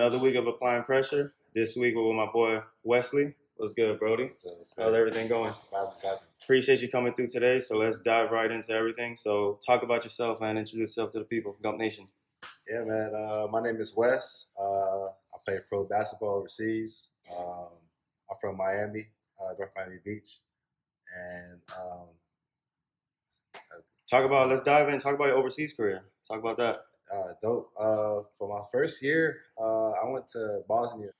Another week of applying pressure. This week with my boy Wesley. What's good, Brody? So How's everything going? Appreciate you coming through today. So let's dive right into everything. So talk about yourself and introduce yourself to the people. Gump Nation. Yeah, man. Uh, my name is Wes. Uh, I play pro basketball overseas. Um, I'm from Miami, uh, North Miami Beach, and um, Talk about. Let's dive in. Talk about your overseas career. Talk about that. Uh, dope. Uh, for my first year, uh, I went to Bosnia.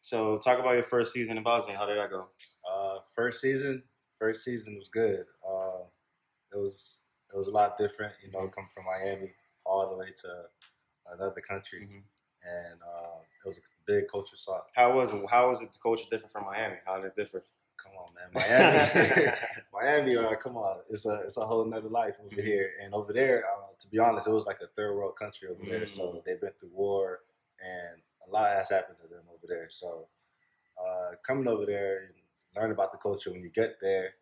So talk about your first season in Bosnia. How did that go? Uh, first season, first season was good. Uh, it was it was a lot different, you know, coming from Miami all the way to another country, Mhm. and uh, it was a big culture shock. How was how was it the culture different from Miami? How did it differ? Come on, man, Miami, Miami, uh, come on, it's a it's a whole nother life over here, and over there, to be honest, it was like a third world country over there. Mhm. So they've been through war, and a lot has happened to them over there. So uh, coming over there and learn about the culture when you get there,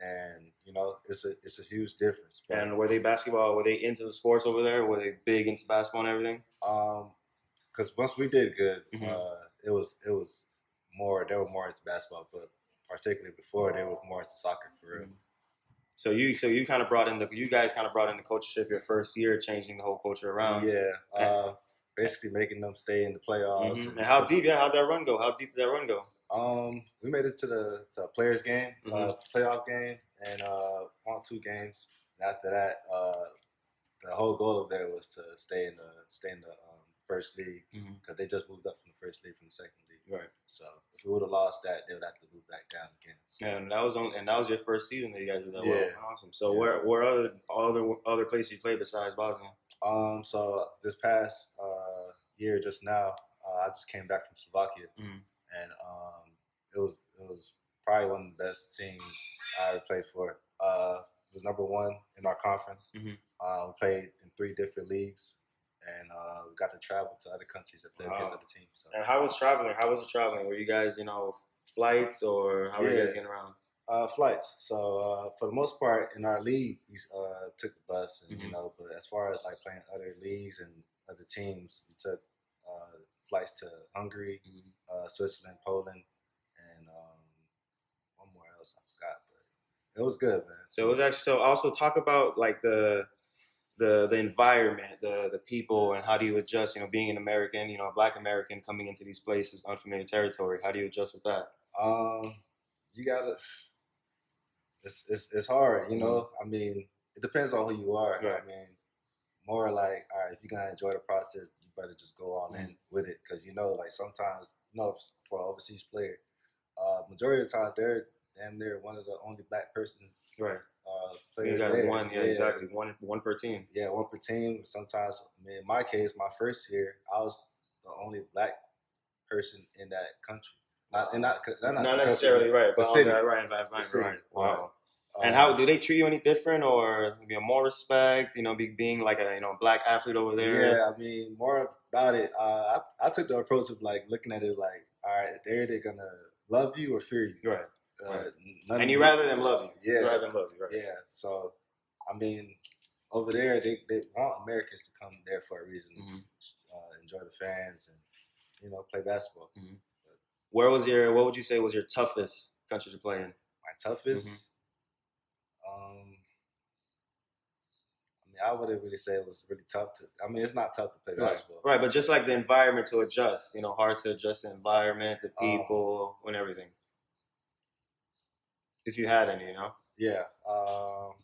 and you know, it's a it's a huge difference. But, and were they basketball? Were they into the sports over there? Were they big into basketball and everything? um, because once we did good, Mhm. uh, it was it was more they were more into basketball, but particularly before they were more into soccer for real. So you so you kind of brought in the you guys kind of brought in the culture shift your first year, changing the whole culture around. Yeah, uh, basically making them stay in the playoffs. Mhm. And how deep? Yeah, how'd that run go? How deep did that run go? Um, we made it to the to a players game, uh, Mhm. playoff game, and uh, won two games. And after that, uh, the whole goal of there was to stay in the stay in the first league because they just moved up from the first league from the second league. Right. So if we would have lost that, they would have to move back down again. So, And that was on, and that was your first season that you guys did that Yeah. well. Awesome. So Yeah. where where other other other places you played besides Bosnia? Um, so this past uh, year, just now, uh, I just came back from Slovakia, Mhm. and um, it was it was probably one of the best teams I ever played for. Uh, it was number one in our conference. Mhm. Uh, we played in three different leagues, and uh, we got to travel to other countries play against Wow. other teams. So, And how was traveling? How was it traveling? Were you guys you know flights or how were you guys getting around? uh, flights. So uh, for the most part, in our league, we uh, took the bus, and you Mhm. know. But as far as like playing other leagues and other teams, we took uh, flights to Hungary, Mhm. uh, Switzerland, Poland, and um, one more else I forgot. But it was good, man. So it was actually so. Also talk about like the the the environment, the the people, and how do you adjust? You know, being an American, you know, a Black American coming into these places, unfamiliar territory. How do you adjust with that? Um, you gotta. It's it's it's hard, you know. I mean, it depends on who you are. Right. I mean, more like, all right, if you're gonna enjoy the process, you better just go all in with it, because you know, like sometimes, you know, for an overseas player, uh, majority of the time they're damn near one of the only black person Right. You got there. one. Yeah, exactly. One one per team. Yeah, one per team. Sometimes, in my case, my first year, I was the only black person in that country. Not, and not, not, Not, the country, necessarily right, but city. that right, right, right, city, right. Wow. right. and Um, how do they treat you any different, or you know, more respect? You know, be, being like a you know black athlete over there. Yeah, I mean, more about it. Uh, I, I took the approach of like looking at it like, all right, there they're they gonna love you or fear you. Right. Uh, Right. And you rather them love you. Yeah. You rather them love you. Right. Yeah. So, I mean, over there, they, they want Americans to come there for a reason, Mhm. uh, enjoy the fans, and you know, play basketball. Where was your? What would you say was your toughest country to play in? My toughest. Mm-hmm. Um, I mean, I wouldn't really say it was really tough to. I mean, it's not tough to play Right. basketball. Right, but just like the environment to adjust, you know, hard to adjust the environment, the Um, people, and everything. If you had any, you know. Yeah. Um,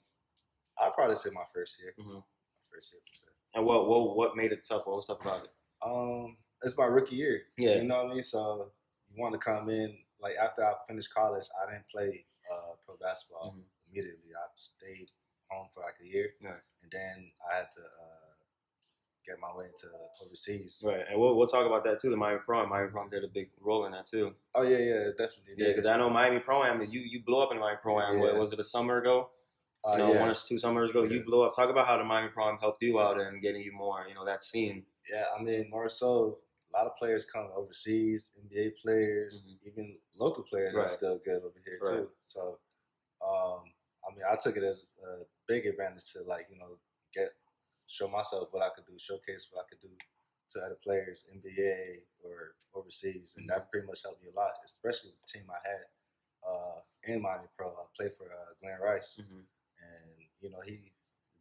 I'd probably say my first year. Mhm. My first year, for sure. And what what what made it tough? What was tough about it? Um, it's my rookie year. Yeah. You know what I mean? So you want to come in like after I finished college, I didn't play uh, pro basketball Mhm. immediately. I stayed home for like a year, Right. and then I had to uh, get my way into overseas. Right, and we'll we'll talk about that too. The Miami Pro, Miami Pro did a big role in that too. Oh yeah, yeah, definitely. Yeah, because I know Miami Pro Am. You you blew up in Miami Pro Am. What Yeah. was it a summer ago? uh, You know, yeah, one or two summers ago, you blew up. Talk about how the Miami Pro Am helped you out and getting you more, you know, that scene. yeah. I mean, more so, a lot of players come overseas, NBA players, Mhm. even local players Right. are still good over here Right. too. So, um, I mean, I took it as a big advantage to like you know get show myself what I could do, showcase what I could do to other players, NBA or overseas, and that pretty much helped me a lot, especially with the team I had uh, in Miami Pro. I played for uh, Glen Rice, Mhm. and you know he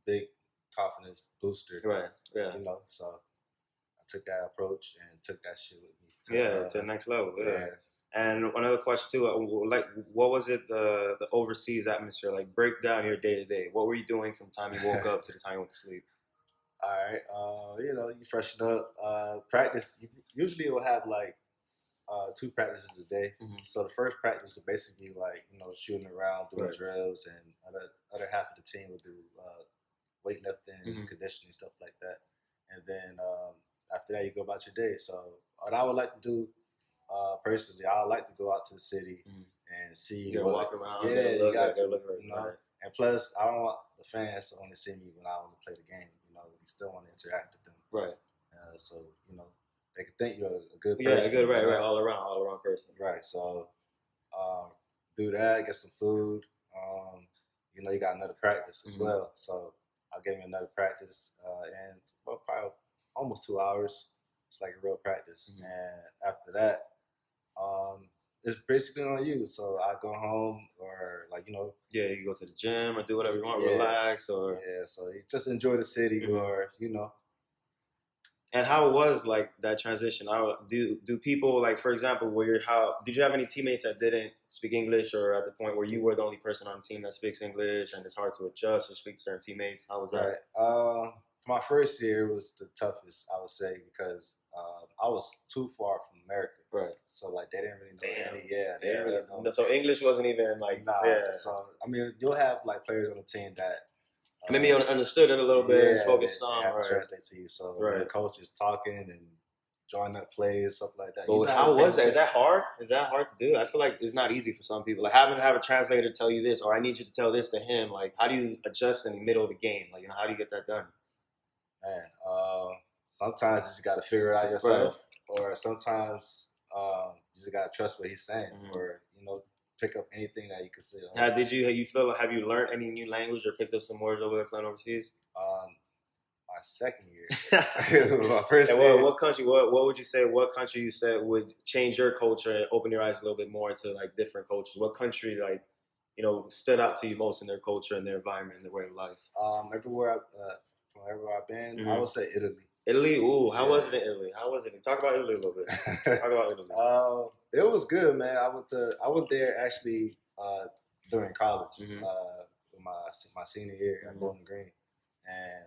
big confidence booster, Right. Yeah. You know, so I took that approach and took that shit with me. to, Yeah. uh, To the next level. Yeah. yeah. And another question too, uh, like, what was it the the overseas atmosphere like? Break down your day to day. What were you doing from the time you woke up to the time you went to sleep? All right, uh, you know, you freshen up. Uh, practice. Usually, it will have like uh, two practices a day. Mhm. So the first practice is basically like you know shooting around, doing Right. drills, and other other half of the team will do uh, weightlifting and Mhm. conditioning stuff like that. And then um, after that, you go about your day. So what I would like to do uh, personally, I would like to go out to the city Mhm. and see. You what- walk around. Yeah, you look, got to, look you know. right. And plus, I don't want the fans to only see me when I only play the game. You know, we still want to interact with them. Right. Uh, so you know, they can think you're a good person. Yeah. Good. Right. Right. All around. All around person. Right. So um, do that. Get some food. Um, you know, you got another practice as Mhm. well. So I'll give you another practice, uh, and well, probably almost two hours. It's like a real practice. Mhm. And after that, um, it's basically on you. So I go home or like you know, Yeah. You go to the gym or do whatever you want. Yeah. Relax or. yeah. So you just enjoy the city Mhm. or you know, And how was like that transition? How do do people like, for example, were you how did you have any teammates that didn't speak English, or at the point where you were the only person on the team that speaks English, and it's hard to adjust or speak to certain teammates? How was that? Right. Uh, my first year was the toughest, I would say, because um, I was too far from America. Right. So like they didn't really know Damn. any. Yeah, they Yeah, didn't really know. so English wasn't even like Nah. yeah. So I mean, you'll have like players on the team that uh, Maybe understood it a little bit, and spoke they- a song, They have right? translate to you. So when the coach is talking and drawing up plays, stuff like that. But you how was that? Is that hard? Is that hard to do? I feel like it's not easy for some people. Like having to have a translator tell you this, or I need you to tell this to him. Like, how do you adjust in the middle of a game? Like, you know, how do you get that done? Man, uh, sometimes you just got to figure it out yourself, or sometimes um, you just got to trust what he's saying, Mhm. or you know, pick up anything that you can see. How did you? You feel? Have you learned any new language or picked up some words over there playing overseas? um, my second year. my first what, year. what country? What What would you say? What country you said would change your culture and open your eyes a little bit more to like different cultures? What country like you know stood out to you most in their culture and their environment and their way of life? Um, everywhere, I, uh, everywhere I've been, I Mhm. would say Italy. Italy. Ooh, how Yeah. was it in Italy? How was it? Talk about Italy a little bit. Talk about Italy. uh, it was good, man. I went to I went there actually uh, during college, Mhm. uh, my my senior year at Mhm. Bowling Green, and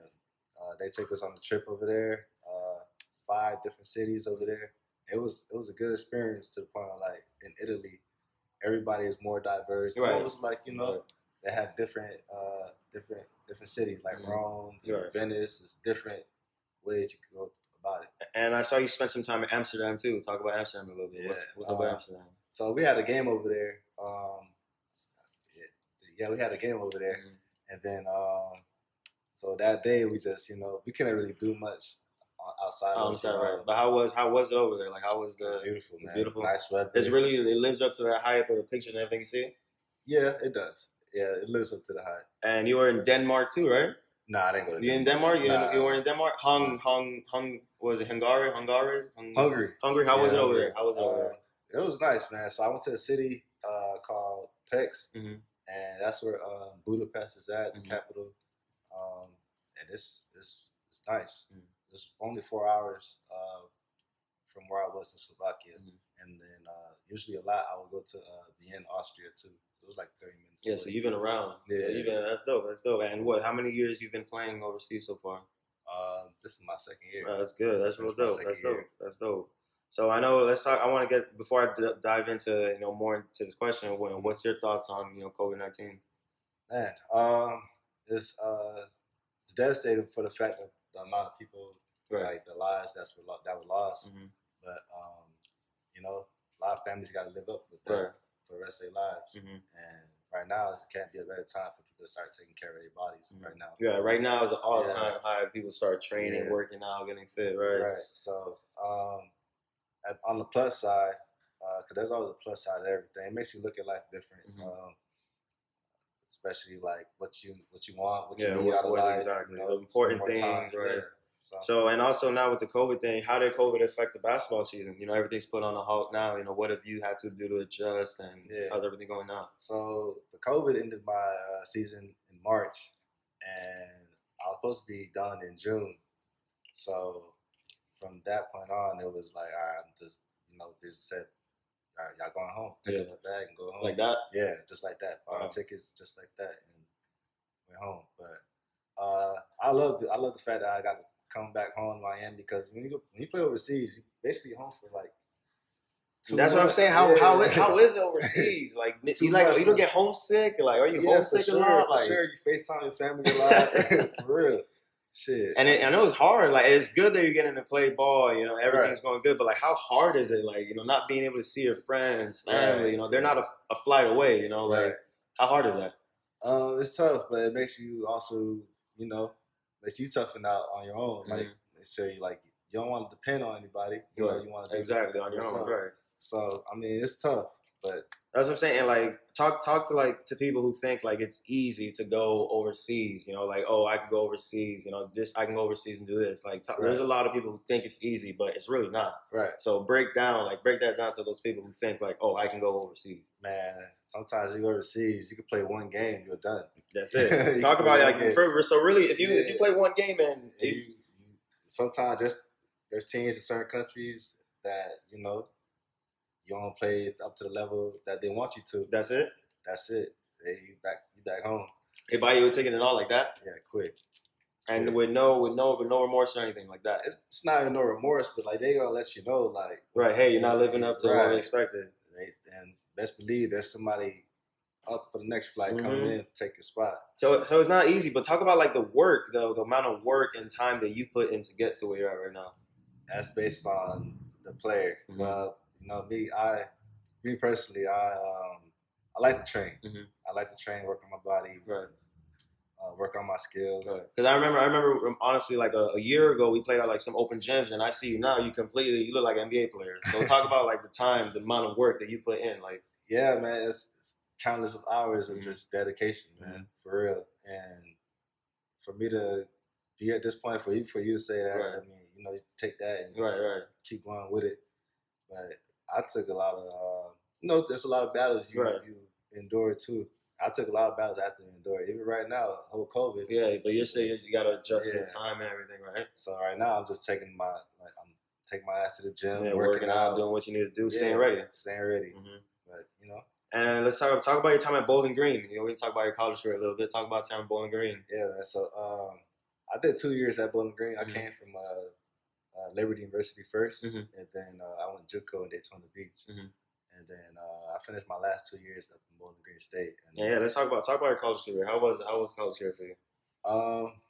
uh, they took us on the trip over there. Uh, five different cities over there. It was it was a good experience to the point of like in Italy, everybody is more diverse. Right. It was like you know they have different uh, different different cities like Mhm. Rome, Right. Venice. It's different ways you can go about it. And I saw you spent some time in Amsterdam too. Talk about Amsterdam a little bit. What's, Yeah, what's up with uh, Amsterdam? So we had a game over there. Um, yeah, we had a game over there, Mhm. and then um, so that day we just you know we couldn't really do much outside. I of right? um, But how was how was it over there? Like how was the? beautiful, it's man. beautiful. Nice weather. It's really it lives up to the hype of the pictures and everything you see. yeah, it does. Yeah, it lives up to the hype. And you were in Denmark too, right? Nah, I didn't go to You in Denmark? You, Nah. didn't, you were in Denmark? Hung, hung, hung. Was it Hungary? Hungary? Hung- Hungary. Hungary. How was it Yeah, over there? How was it over there? Uh, it was nice, man. So I went to a city uh, called Pex, Mhm. and that's where uh, Budapest is at, the Mhm. capital. Um, and it's it's it's nice. Mhm. It's only four hours uh, from where I was in Slovakia, Mhm. and then uh, usually a lot I would go to uh, Vienna, Austria too. Was like thirty minutes. Yeah, so you've been around. Yeah, Yeah. you've been. That's dope. That's dope. And what? How many years you've been playing overseas so far? Uh, this is my second year. Right, that's good. That's Just real dope. That's dope. year. That's dope. So I know. Let's talk. I want to get before I d- dive into you know more into this question. what- What's your thoughts on you know COVID nineteen? Man, um, it's uh, it's devastating for the fact that the amount of people, like the lives that's were lo- that were lost. Mhm. But um, you know, a lot of families got to live up with that Right. For the rest of their lives. Mhm. And right now, it can't be a better time for people to start taking care of their bodies. Mhm. Right now, Yeah. Right now is an all time high. People start training, Yeah. working out, getting fit. Right. right. So, um, at, on the plus side, because there's always a plus side to everything. It makes you look at life different. Mhm. Um, especially like what you what you want, what Yeah, you need what- out of what life. exactly, you know, the important more things, right. Yeah. So, So and also now with the COVID thing, how did COVID affect the basketball season? You know, everything's put on a halt now. You know, what have you had to do to adjust and Yeah. how's everything going now? so the COVID ended my uh, season in March, and I was supposed to be done in June. So from that point on, it was like, all right, I'm just, you know, this said, all right, y'all going home. Pick Yeah. up my bag and go home. Like that? Yeah, just like that. Bought my Wow. tickets just like that and went home. But uh, I love I love the fact that I got come back home to Miami because when you go, when you play overseas, you basically home for like. That's what I'm saying. How Yeah. how, is, how is it overseas? Like, you like months. you don't get homesick? Like, are you yeah, homesick sure, a lot? Like, sure. You FaceTime your family a lot. for real. Shit. and it, I know it's hard. Like, it's good that you're getting to play ball. You know, everything's going good. But like, how hard is it? Like, you know, not being able to see your friends, family. Right. You know, they're not a, a flight away. You know, like, Right. how hard is that? Um, it's tough, but it makes you also, you know, makes you toughen out on your own. Like, Mhm. make sure you like you don't want to depend on anybody. You know, you want to do Exactly on your own. Right. So I mean, it's tough, but That's what I'm saying. And like talk talk to like to people who think like it's easy to go overseas. You know, like oh I can go overseas. You know this I can go overseas and do this. Like talk, there's a lot of people who think it's easy, but it's really not. right, So break down like break that down to those people who think like oh I can go overseas. man. Sometimes you go overseas, you can play one game, you're done. That's it. talk about it like for, so really if you if you play one game and You, you, sometimes there's there's teams in certain countries that you know you don't play it up to the level that they want you to. that's it. That's it. They you back you back home. They buy you a ticket and all like that, Yeah, quick. and with no with no with no remorse or anything like that. It's, it's not even no remorse, but like they gonna let you know, like Right. Hey, you're not living up to what Right. we expected. They, and best believe there's somebody up for the next flight coming Mhm. in, take your spot. So, so it's not easy, but talk about like the work, the the amount of work and time that you put in to get to where you're at right now. that's based on the player. Mhm. Uh, you know, me, I, me personally, I, um, I like to train. Mhm. I like to train, work on my body, Right. uh, work on my skills. Because I remember, I remember um, honestly, like a, a year ago, we played at like some open gyms, and I see you now. You completely, you look like an NBA player. So talk about like the time, the amount of work that you put in. Like, Yeah, man, it's, it's countless of hours of Mhm. just dedication, man, for real. And for me to be at this point, for you, for you to say that, Right. I mean, you know, take that and right, right, keep going with it. But I took a lot of, uh, you know, there's a lot of battles you Right. you endure too. I took a lot of battles after endure. Even right now, whole COVID. yeah. But you're saying you got to adjust Yeah. the time and everything, right? So right now, I'm just taking my like I'm taking my ass to the gym, Yeah, working, out, doing what you need to do, Yeah, staying ready. staying ready. hmm But you know, And let's talk talk about your time at Bowling Green. You know, we can talk about your college career a little bit. Talk about time at Bowling Green. yeah. Man, so um, I did two years at Bowling Green. I Mhm. came from uh, uh, Liberty University 1st Mhm. and then uh, I went JUCO in Daytona Beach, Mhm. and then uh, I finished my last two years up in Bowling Green State. And, Yeah, yeah. Let's talk about talk about your college career. How was how was college career for you? Um,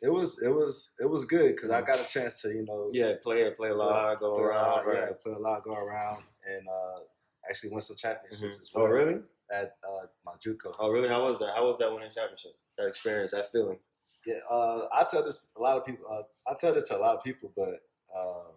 it was it was it was good because I got a chance to you know Yeah, play it, play a lot, go around. right. yeah, play a lot, go around, and uh, actually win some championships Mhm. as well. Oh, really? At uh, my JUCO. Oh, really? How was that? How was that winning championship? That experience, that feeling. Yeah, uh, I tell this a lot of people. Uh, I tell this to a lot of people, but uh,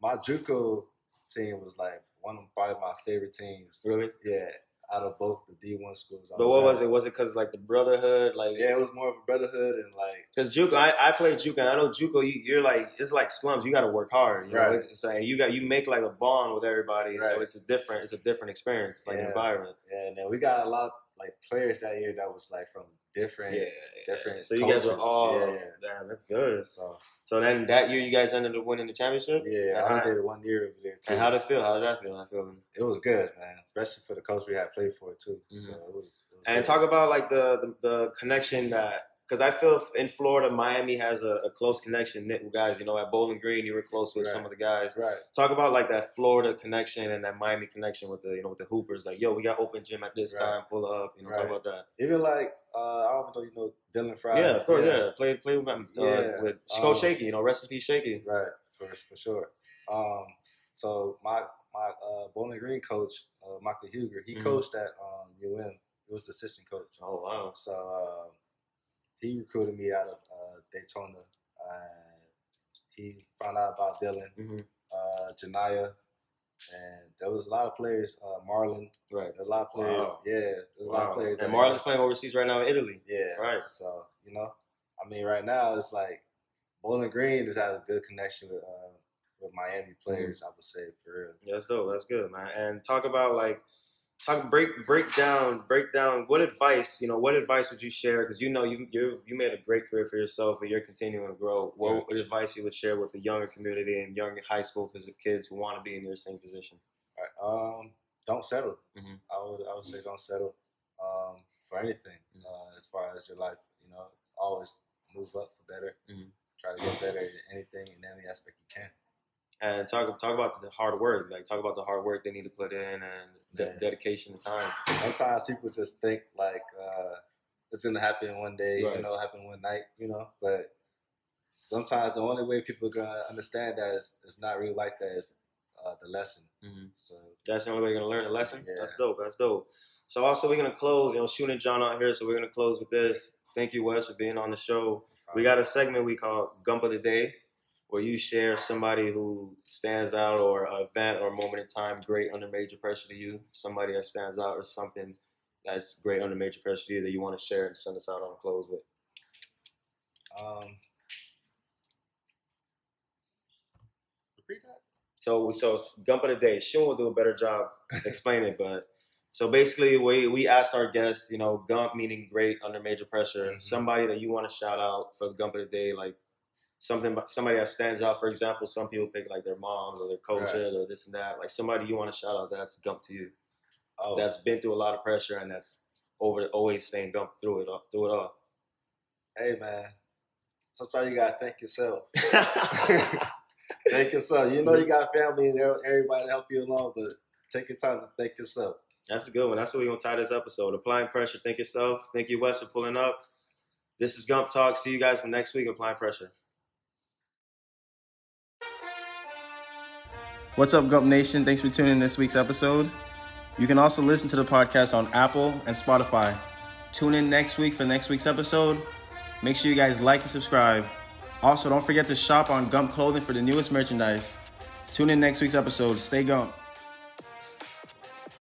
my JUCO team was like one of probably my favorite teams. Really? Yeah, out of both the D one schools. I But what was at. it? Was it because like the brotherhood, like Yeah, it was more of a brotherhood and like Because JUCO, I, I played JUCO, and I know JUCO. You, you're like it's like slums. You got to work hard. You know, Right. it's, it's like you got you make like a bond with everybody. Right. So it's a different it's a different experience, like Yeah. environment. yeah, and then we got a lot of like players that year that was like from different. Yeah, different So you guys were all Yeah. damn. That's good. So So then that year, you guys ended up winning the championship. yeah, I did one year over there too. And how did it feel? How did that feel? That feeling. it was good, man. Especially for the coach we had played for too. Mhm. So it was. It was And good. talk about like the the, the connection that because I feel in Florida, Miami has a, a close connection knit with guys. You know, at Bowling Green, you were close with Right. some of the guys. right. Talk about like that Florida connection and that Miami connection with the you know with the Hoopers. Like, yo, we got open gym at this Right. time, pull up. You know, talk about that. Even like uh, I don't know, you know, Dylan Frye. yeah, of course, yeah. Play play with, uh, Yeah. with Um, Shaky. You know, peace, Shaky. Right, for for sure. Um, so my my uh, Bowling Green coach, uh, Michael Huger, he Mhm. coached at um, UM. He was the assistant coach. Oh wow. So uh, he recruited me out of uh, Daytona. And he found out about Dylan, hmm uh, Janaya, and there was a lot of players. Uh, Marlon, Right. a lot of players. Wow. Yeah, there's a lot of players. And Marlon's playing overseas right now in Italy. Yeah. Right. So, you know, I mean, right now it's like Bowling Green just has a good connection with uh, with Miami players. I would say for real. Yeah, that's dope. That's good, man. And talk about like talk break break down break down what advice you know what advice would you share because you know you you you made a great career for yourself and you're continuing to grow. What Yeah. advice you would share with the younger community and young high school kids who want to be in your same position? Right, um, don't settle. Mhm. I would I would say don't settle um, for anything Mhm. uh, as far as your life. You know, always move up for better. Mhm. Try to get better in anything in any aspect you can. And talk talk about the hard work. Like talk about the hard work they need to put in and the Yeah. dedication and time. Sometimes people just think like uh, it's gonna happen one day, Right. you know, happen one night, you know. But sometimes the only way people gonna understand that is it's not really like that is uh, the lesson. Mm-hmm. So That's the only way you're gonna learn the lesson. Yeah. That's dope. That's dope. So also we're gonna close. You know, shooting John out here, so we're gonna close with this. Thank you, Wes, for being on the show. We got a segment we call Gump of the Day, where you share somebody who stands out or an event or a moment in time great under major pressure to you. Somebody that stands out or something that's great under major pressure to you that you want to share and send us out on the close with. um, repeat that. So so Gump of the Day. Sean will do a better job explaining it, but so basically we we asked our guests, you know, Gump meaning great under major pressure. Mhm. Somebody that you want to shout out for the Gump of the Day, like something somebody that stands out. For example, some people pick like their moms or their coaches or this and that. Like somebody you want to shout out that's Gump to you. Oh, That's been through a lot of pressure and that's over always staying Gump through it all through it all. hey man. Sometimes you gotta thank yourself. Thank yourself. You know you got family and everybody to help you along, but take your time to thank yourself. That's a good one. That's what we're gonna tie this episode. Applying pressure. Think yourself. Thank you, Wes, for pulling up. This is Gump Talk. See you guys for next week. Applying pressure. What's up, Gump Nation? Thanks for tuning in this week's episode. You can also listen to the podcast on Apple and Spotify. Tune in next week for next week's episode. Make sure you guys like and subscribe. Also, don't forget to shop on Gump Clothing for the newest merchandise. Tune in next week's episode. Stay Gump.